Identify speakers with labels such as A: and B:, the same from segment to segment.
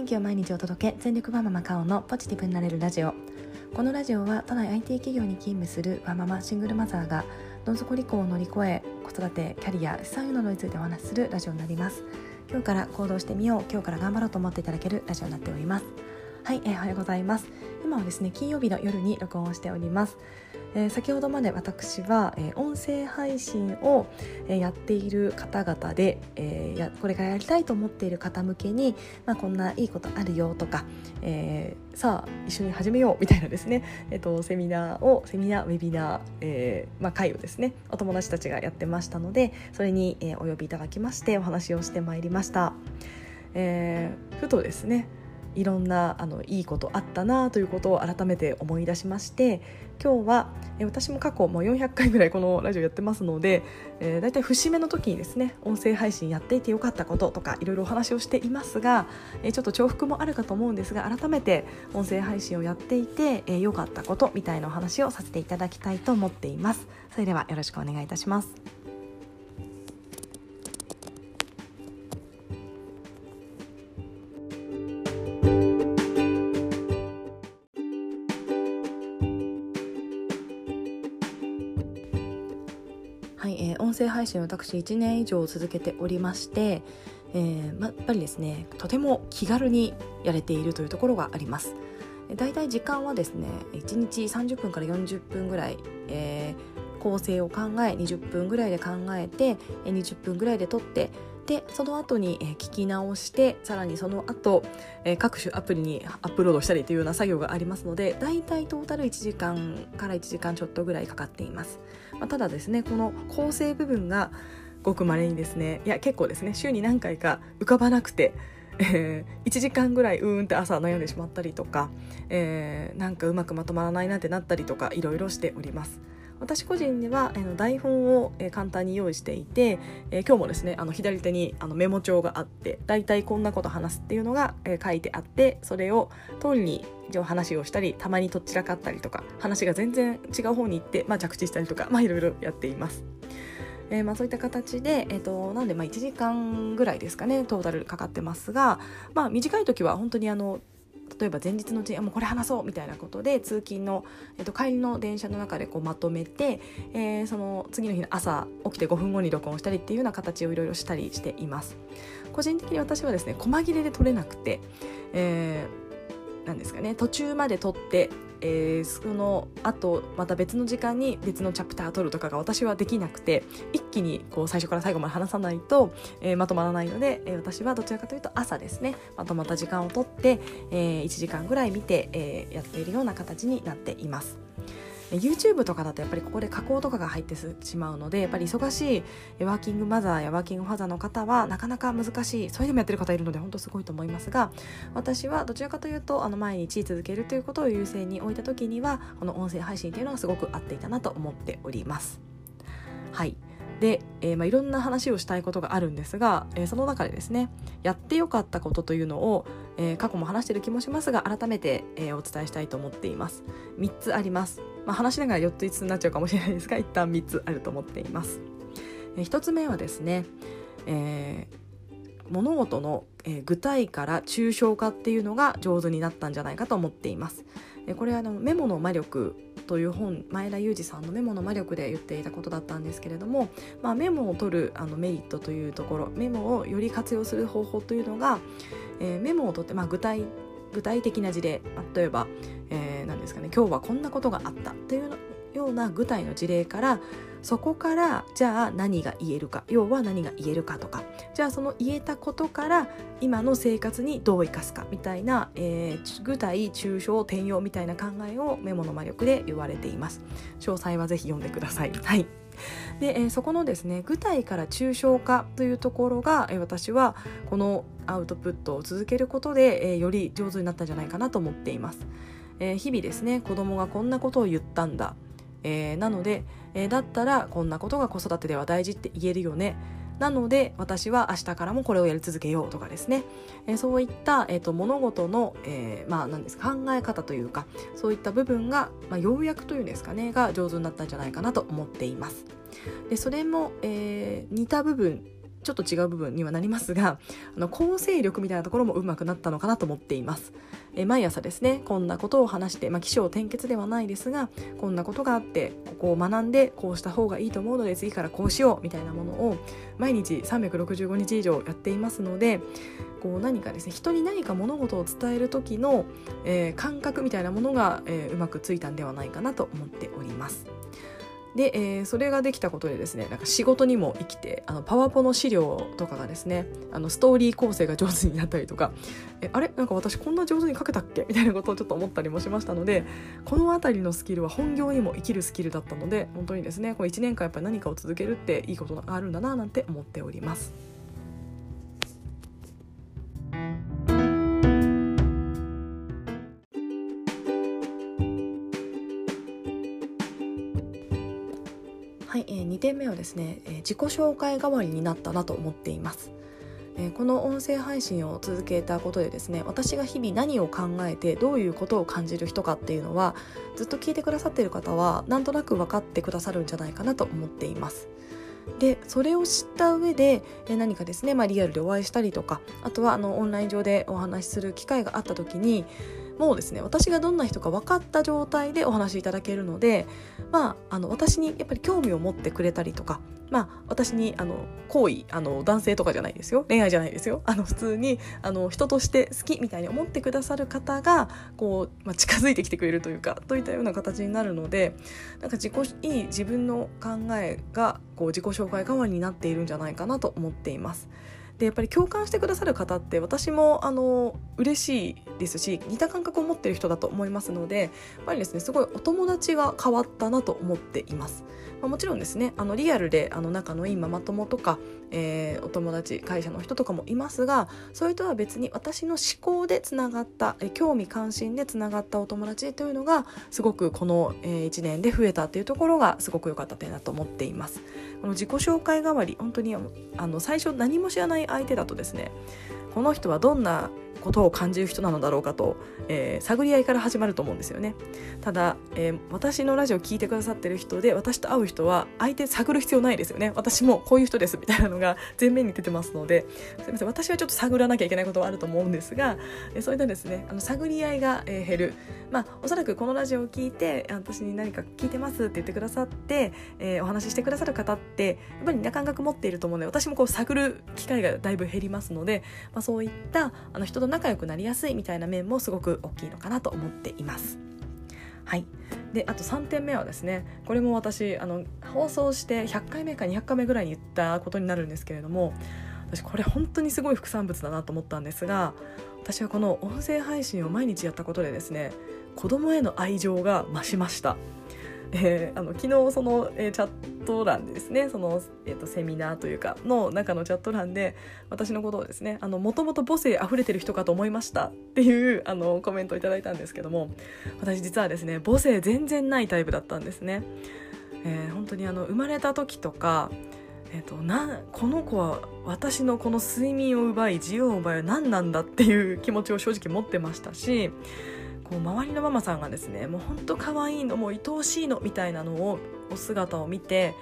A: 元気を毎日お届け全力ワママカオのポジティブになれるラジオ。このラジオは都内 IT 企業に勤務するワママシングルマザーがどん底離婚を乗り越え子育てキャリア資産などについてお話しするラジオになります。今日から行動してみよう今日から頑張ろうと思っていただけるラジオになっております。はい、えー、おはようございます。今はですね金曜日の夜に録音をしております。えー、先ほどまで私は、えー、音声配信を、えー、やっている方々で、えやこれからやりたいと思っている方向けに、まあ、こんないいことあるよとか、えさあ一緒に始めようみたいなですね、えーと、セミナーをセミナーウェビナー、えまあ、会をですねお友達たちがやってましたのでそれに、えお呼びいただきましてお話をしてまいりました。えふとですねいろんなあのいいことあったなということを改めて思い出しまして今日は私も過去もう400回ぐらいこのラジオやってますので、えー、だいたい節目の時にですね音声配信やっていてよかったこととかいろいろお話をしていますが、えー、ちょっと重複もあるかと思うんですが改めて音声配信をやっていて、えー、よかったことみたいなお話をさせていただきたいと思っています。それではよろしくお願いいたします。配信を私1年以上続けておりまして、えー、やっぱりですねとても気軽にやれているというところがあります。だいたい時間はですね1日30分から40分ぐらい、えー、構成を考え20分ぐらいで考えて20分ぐらいで撮ってでその後に、え、聞き直してさらにその後、え、各種アプリにアップロードしたりというような作業がありますのでだいたいトータル1時間から1時間ちょっとぐらいかかっています、まあ、ただですねこの構成部分がごくまれにですねいや結構ですね週に何回か浮かばなくてえー、1時間ぐらいうーんって朝悩んでしまったりとか、えー、なんかうまくまとまらないなってなったりとかいろいろしております。私個人では、台本を、簡単に用意していて、今日もですねあの左手にメモ帳があってだいたいこんなこと話すっていうのが、書いてあってそれを通りに話をしたりたまにとっちらかったりとか話が全然違う方に行って、まあ、着地したりとか、まあ、いろいろやっています。えー、まあ、そういった形で、えーと、なんでまあ1時間ぐらいですかねトータルかかってますが、まあ、短い時は本当にあの例えば前日のうちにもうこれ話そうみたいなことで通勤の、えー、と帰りの電車の中でこうまとめて、えー、その次の日の朝起きて5分後に録音したりっていうような形をいろいろしたりしています。個人的に私はですね細切れで撮れなくて、えー、なんですかね途中まで撮ってえー、そのあとまた別の時間に別のチャプター取るとかが私はできなくて一気にこう最初から最後まで話さないと、えー、まとまらないので、えー、私はどちらかというと朝ですねまとまった時間を取って、えー、1時間ぐらい見て、えー、やっているような形になっています。YouTube とかだとやっぱりここで加工とかが入ってしまうのでやっぱり忙しいワーキングマザーやワーキングファザーの方はなかなか難しいそれでもやってる方いるので本当すごいと思いますが私はどちらかというとあの毎日続けるということを優先に置いた時にはこの音声配信っていうのがすごく合っていたなと思っております。はいで、えー、まあ、いろんな話をしたいことがあるんですが、えー、その中でですねやってよかったことというのを、えー、過去も話してる気もしますが改めて、えお伝えしたいと思っています。3つあります、まあ、話しながら4つ5つになっちゃうかもしれないですが一旦3つあると思っています、え1つ目はですね、え物事の、え具体から抽象化っていうのが上手になったんじゃないかと思っています。これはあのメモの魔力という本前田裕二さんのメモの魔力で言っていたことだったんですけれども、まあ、メモを取るあのメリットというところメモをより活用する方法というのが、えー、メモを取って、まあ、具体具体的な事例例えば、えー、何ですかね今日はこんなことがあったというような具体の事例からそこからじゃあ何が言えるか要は何が言えるかとかじゃあその言えたことから今の生活にどう生かすかみたいな、えー、具体抽象転用みたいな考えをメモの魔力で言われています。詳細はぜひ読んでください。はい。で、えー、そこのですね具体から抽象化というところが、えー、私はこのアウトプットを続けることで、えー、より上手になったんじゃないかなと思っています、えー、日々ですね子供がこんなことを言ったんだ。えー、なので、えー、だったらこんなことが子育てでは大事って言えるよねなので私は明日からもこれをやり続けようとかですね、えー、そういった、えーと、物事の、えー、まあ何ですか考え方というかそういった部分が、まあ、ようやくというんですかねが上手になったんじゃないかなと思っています。でそれも、えー、似た部分ちょっと違う部分にはなりますが あの構成力みたいなところもうまくなったのかなと思っています。え毎朝ですねこんなことを話して、まあ、起承転結ではないですがこんなことがあってここを学んでこうした方がいいと思うので次からこうしようみたいなものを毎日365日以上やっていますのでこう何かですね人に何か物事を伝える時の、えー、感覚みたいなものが、えー、うまくついたんではないかなと思っております。で、えー、それができたことでですねなんか仕事にも生きてあのパワポの資料とかがですねあのストーリー構成が上手になったりとかえあれ？なんか私こんな上手に書けたっけ？みたいなことをちょっと思ったりもしましたのでこの辺りのスキルは本業にも生きるスキルだったので本当にですねこの1年間やっぱり何かを続けるっていいことがあるんだななんて思っております。ですね、え、自己紹介代わりになったなと思っています、え、この音声配信を続けたことでですね私が日々何を考えてどういうことを感じる人かっていうのはずっと聞いてくださってる方はなんとなく分かってくださるんじゃないかなと思っています。でそれを知った上で何かですね、まあ、リアルでお会いしたりとかあとはあのオンライン上でお話しする機会があった時にもうですね私がどんな人か分かった状態でお話しいただけるので、まあ、あの私にやっぱり興味を持ってくれたりとか、まあ、私にあの好意あの男性とかじゃないですよ恋愛じゃないですよあの普通にあの人として好きみたいに思ってくださる方がこう、まあ、近づいてきてくれるというかといったような形になるのでなんか自己いい自分の考えがこう自己紹介代わりになっているんじゃないかなと思っています。でやっぱり共感してくださる方って私もあの嬉しいですし似た感覚を持ってる人だと思いますのでやっぱりですねすごいお友達が変わったなと思っています。まあ、もちろんですねあのリアルであの仲のいいママ友とか、えー、お友達会社の人とかもいますがそれとは別に私の思考でつながった、え興味関心でつながったお友達というのがすごくこの、えー、1年で増えたっていうところがすごく良かった点だと思っています。この自己紹介代わり本当にあの最初何も知らない相手だとですねこの人はどんなことを感じる人なのだろうかと、えー、探り合いから始まると思うんですよね。ただ、えー、私のラジオ聞いてくださってる人で私と会う人は相手探る必要ないですよね。私もこういう人ですみたいなのが 前面に出てますのですみません。私はちょっと探らなきゃいけないことはあると思うんですが、えー、それでですねあの探り合いが、えー、減る。まあおそらくこのラジオを聞いて私に何か聞いてますって言ってくださって、えー、お話ししてくださる方ってやっぱりな感覚持っていると思うので私もこう探る機会がだいぶ減りますので、まあ、そういったあの人と仲良くなりやすいみたいな面もすごく大きいのかなと思っています。はい、であと3点目はですねこれも私あの放送して100回目か200回目ぐらいに言ったことになるんですけれども私これ本当にすごい副産物だなと思ったんですが私はこの音声配信を毎日やったことでですね子供への愛情が増しました。えー、あの昨日その、えー、チャット欄でですねその、えーと、セミナーというかの中のチャット欄で私のことをですねもともと母性あふれてる人かと思いましたっていうあのコメントをいただいたんですけども私実はですね母性全然ないタイプだったんですね。えー、本当にあの生まれた時とかえーと、なこの子は私のこの睡眠を奪い自由を奪いは何なんだっていう気持ちを正直持ってましたしこう周りのママさんがですねもうほんと可愛いのもう愛おしいのみたいなのをお姿を見て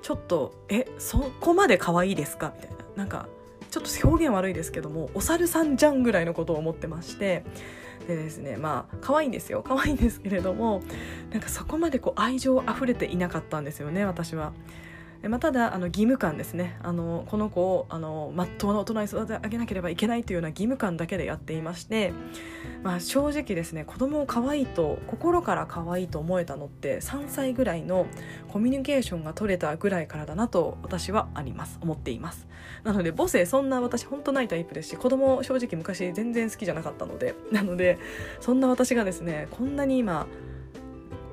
A: ちょっとえそこまで可愛いですか？みたいな。なんかちょっと表現悪いですけどもお猿さんじゃんぐらいのことを思ってまして。でですねまあ可愛いんですよ。可愛いんですけれどもなんかそこまでこう愛情あふれていなかったんですよね私は。まあ、ただあの義務感ですね。あのこの子をあの真っ当な大人に育て上げなければいけないというような義務感だけでやっていまして、まあ、正直ですね子供を可愛いと心から可愛いと思えたのって3歳ぐらいのコミュニケーションが取れたぐらいからだなと私はあります。思っています。なので母性そんな私本当ないタイプですし子供正直昔全然好きじゃなかったのでなのでそんな私がですねこんなに今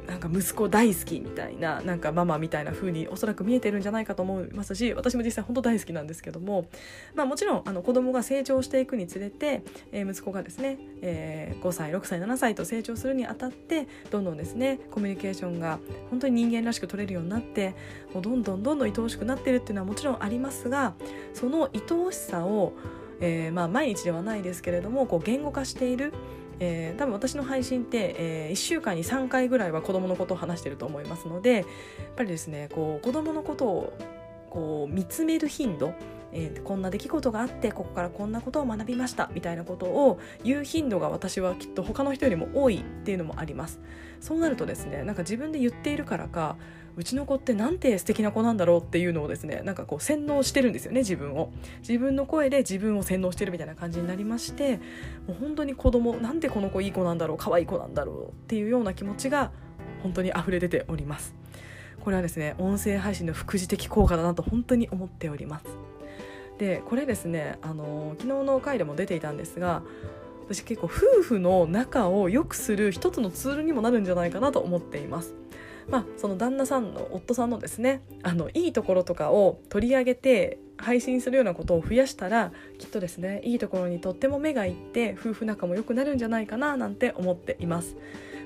A: なんか息子大好きみたいななんかママみたいな風におそらく見えてるんじゃないかと思いますし私も実際本当大好きなんですけども、まあ、もちろんあの子供が成長していくにつれて、えー、息子がですね、えー、5歳6歳7歳と成長するにあたってどんどんですねコミュニケーションが本当に人間らしく取れるようになってもうどんどんどんどん愛おしくなってるっていうのはもちろんありますがその愛おしさを、えー、まあ毎日ではないですけれどもこう言語化しているえー、多分私の配信って、えー、1週間に3回ぐらいは子どものことを話してると思いますのでやっぱりですねこう子どものことをこう見つめる頻度えー、こんな出来事があってここからこんなことを学びましたみたいなことを言う頻度が私はきっと他の人よりも多いっていうのもあります。そうなるとですねなんか自分で言っているからかうちの子ってなんて素敵な子なんだろうっていうのをですねなんかこう洗脳してるんですよね自分を。自分の声で自分を洗脳してるみたいな感じになりましてもう本当に子供なんでこの子いい子なんだろう可愛い子なんだろうっていうような気持ちが本当に溢れ出ております。これはですね音声配信の副次的効果だなと本当に思っております。でこれですねあの昨日の回でも出ていたんですが私結構夫婦の仲を良くする一つのツールにもなるんじゃないかなと思っています。まあ、その旦那さんの夫さんのですねあのいいところとかを取り上げて配信するようなことを増やしたらきっとですねいいところにとっても目がいって夫婦仲も良くなるんじゃないかななんて思っています。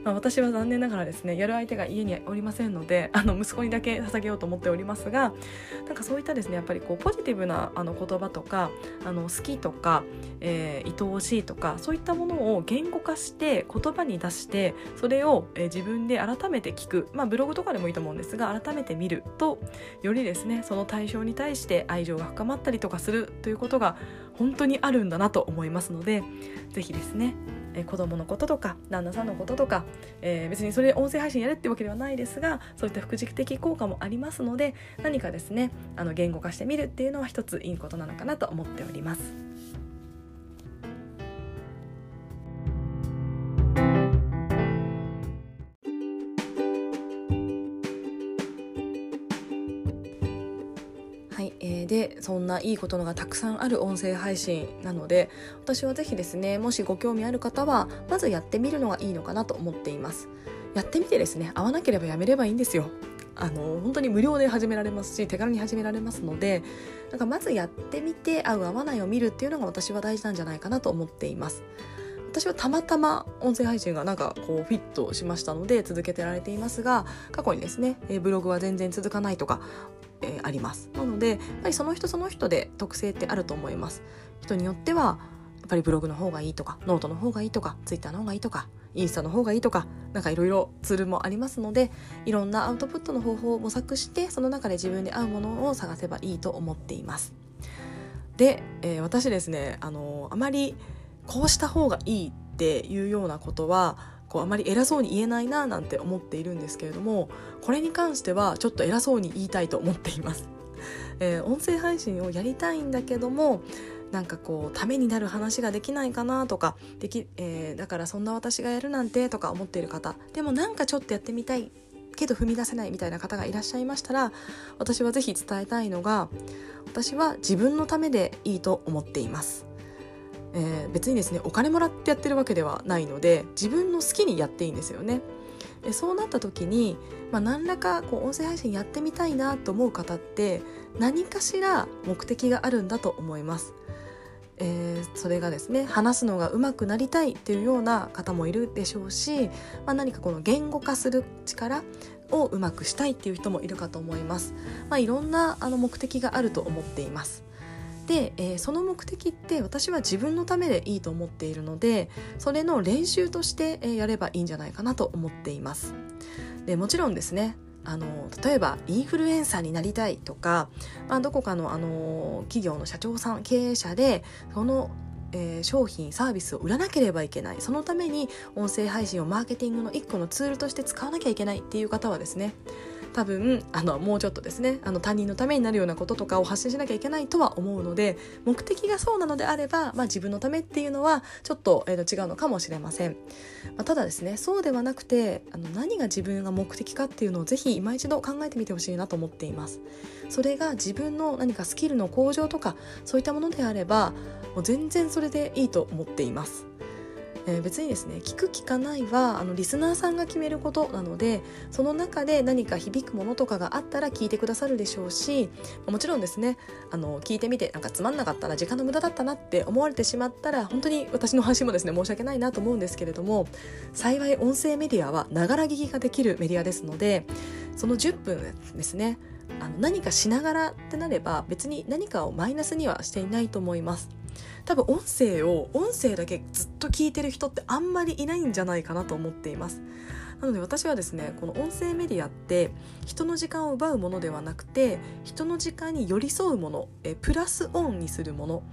A: まあ、私は残念ながらですねやる相手が家におりませんので あの息子にだけ捧げようと思っておりますがなんかそういったですねやっぱりこうポジティブなあの言葉とかあの好きとか、えー、愛おしいとかそういったものを言語化して言葉に出してそれを、えー、自分で改めて聞く、まあ、ブログとかでもいいと思うんですが改めて見るとよりですねその対象に対して愛情が深まったりとかするということが本当にあるんだなと思いますので是非ですねえ子供のこととか旦那さんのこととか、えー、別にそれで音声配信やるってわけではないですがそういった副次的効果もありますので何かですねあの言語化してみるっていうのは一ついいことなのかなと思っております。でそんないいことのがたくさんある音声配信なので私は是非ですねもしご興味ある方はまずやってみるのがいいのかなと思っています。やってみてですね合わなければやめればいいんですよ。あの本当に無料で始められますし手軽に始められますのでなんかまずやってみて合う合わないを見るっていうのが私は大事なんじゃないかなと思っています。私はたまたま音声配信がなんかこうフィットしましたので続けてられていますが過去にですねブログは全然続かないとかえー、あります。なのでやっぱりその人その人で特性ってあると思います。人によってはやっぱりブログの方がいいとかノートの方がいいとかツイッターの方がいいとかインスタの方がいいとかなんかいろいろツールもありますのでいろんなアウトプットの方法を模索してその中で自分に合うものを探せばいいと思っています。で、えー、私ですねあのあまりこうした方がいいっていうようなことはこうあまり偉そうに言えないななんて思っているんですけれどもこれに関してはちょっと偉そうに言いたいと思っています。えー、音声配信をやりたいんだけどもなんかこうためになる話ができないかなとかでき、えー、だからそんな私がやるなんてとか思っている方でもなんかちょっとやってみたいけど踏み出せないみたいな方がいらっしゃいましたら私は是非伝えたいのが私は自分のためでいいと思っています。えー、別にですねお金もらってやってるわけではないので自分の好きにやっていいんですよね。でそうなった時に、まあ、何らかこう音声配信やってみたいなと思う方って何かしら目的があるんだと思います。えー、それがですね話すのが上手くなりたいっていうような方もいるでしょうし、まあ、何かこの言語化する力をうまくしたいっていう人もいるかと思います。まあ、いろんなあの目的があると思っています。で、えー、その目的って私は自分のためでいいと思っているのでそれの練習として、えー、やればいいんじゃないかなと思っています。でもちろんですねあの例えばインフルエンサーになりたいとか、まあ、どこかのあの企業の社長さん経営者でそのえー、商品サービスを売らなければいけない。そのために音声配信をマーケティングの一個のツールとして使わなきゃいけないっていう方はですね多分あのもうちょっとですねあの他人のためになるようなこととかを発信しなきゃいけないとは思うので目的がそうなのであれば、まあ、自分のためっていうのはちょっと,、えー、と違うのかもしれません、まあ、ただですねそうではなくてあの何が自分が目的かっていうのをぜひ今一度考えてみてほしいなと思っています。それが自分の何かスキルの向上とかそういったものであればもう全然それでいいと思っています。えー、別にですね聞く聞かないはあのリスナーさんが決めることなのでその中で何か響くものとかがあったら聞いてくださるでしょうしもちろんですねあの聞いてみてなんかつまんなかったな時間の無駄だったなって思われてしまったら本当に私の話もですね申し訳ないなと思うんですけれども幸い音声メディアはながら聞きができるメディアですのでその10分ですねあの何かしながらってなれば別に何かをマイナスにはしていないと思います。多分音声を音声だけずっと聞いてる人ってあんまりいないんじゃないかなと思っています。なので私はですねこの音声メディアって人の時間を奪うものではなくて人の時間に寄り添うものえプラスオンにするもの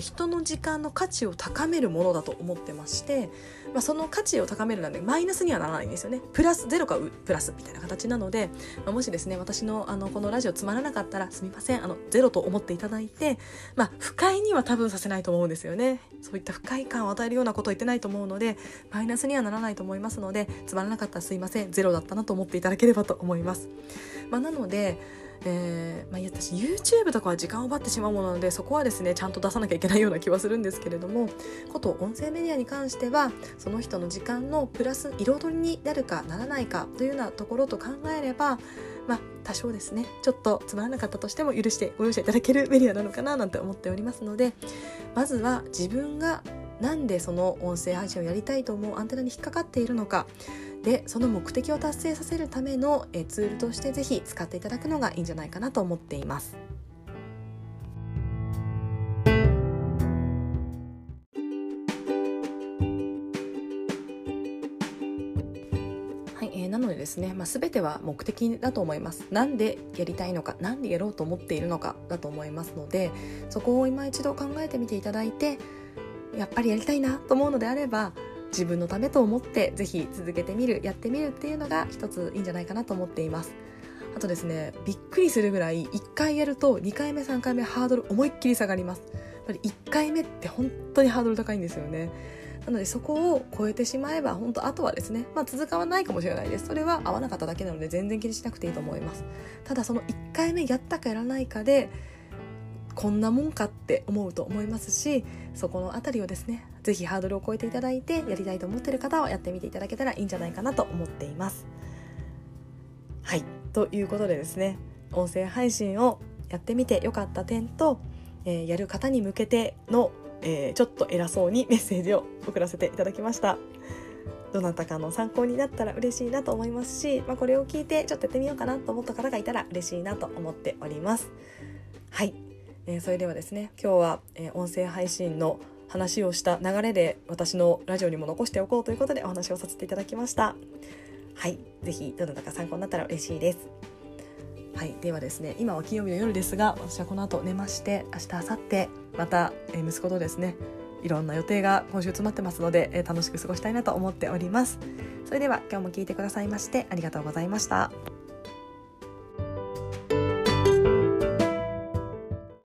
A: 人の時間の価値を高めるものだと思ってまして、まあ、その価値を高めるのでマイナスにはならないんですよね。プラスゼロかプラスみたいな形なので、まあ、もしですね私のあのこのラジオつまらなかったらすみませんあのゼロと思っていただいて、まあ、不快には多分させないと思うんですよね。そういった不快感を与えるようなことを言ってないと思うのでマイナスにはならないと思いますのでつまらなかったらすいませんゼロだったなと思っていただければと思います、まあ、なのでえーまあ、私 YouTube とかは時間を奪ってしまうものなのでそこはですねちゃんと出さなきゃいけないような気はするんですけれどもこと音声メディアに関してはその人の時間のプラス彩りになるかならないかというようなところと考えればまあ多少ですねちょっとつまらなかったとしても許してご容赦いただけるメディアなのかななんて思っておりますのでまずは自分がなんでその音声配信をやりたいと思うアンテナに引っかかっているのかでその目的を達成させるためのえツールとしてぜひ使っていただくのがいいんじゃないかなと思っています。はいえ、なのでですね、まあ、全ては目的だと思います。なんでやりたいのか、なんでやろうと思っているのかだと思いますので、そこを今一度考えてみていただいて、やっぱりやりたいなと思うのであれば、自分のためと思ってぜひ続けてみるやってみるっていうのが一ついいんじゃないかなと思っています。あとですねびっくりするぐらい1回やると2回目3回目ハードル思いっきり下がります。やっぱり1回目って本当にハードル高いんですよね。なのでそこを超えてしまえば本当あとはですね、まあ、続かないかもしれないです。それは合わなかっただけなので全然気にしなくていいと思います。ただその1回目やったかやらないかでこんなもんかって思うと思いますしそこの辺りをですね是非ハードルを超えていただいてやりたいと思ってる方はやってみていただけたらいいんじゃないかなと思っています。はいということでですね音声配信をやってみてよかった点と、えー、やる方に向けての、えー、ちょっと偉そうにメッセージを送らせていただきました。どなたかの参考になったら嬉しいなと思いますし、まあ、これを聞いてちょっとやってみようかなと思った方がいたら嬉しいなと思っております。はいえー、それではですね今日は、えー、音声配信の話をした流れで私のラジオにも残しておこうということでお話をさせていただきました。はい是非どなたか参考になったら嬉しいです。はいではですね今は金曜日の夜ですが私はこの後寝まして明日明後日また、えー、息子とですねいろんな予定が今週詰まってますので、えー、楽しく過ごしたいなと思っております。それでは今日も聞いてくださいましてありがとうございました。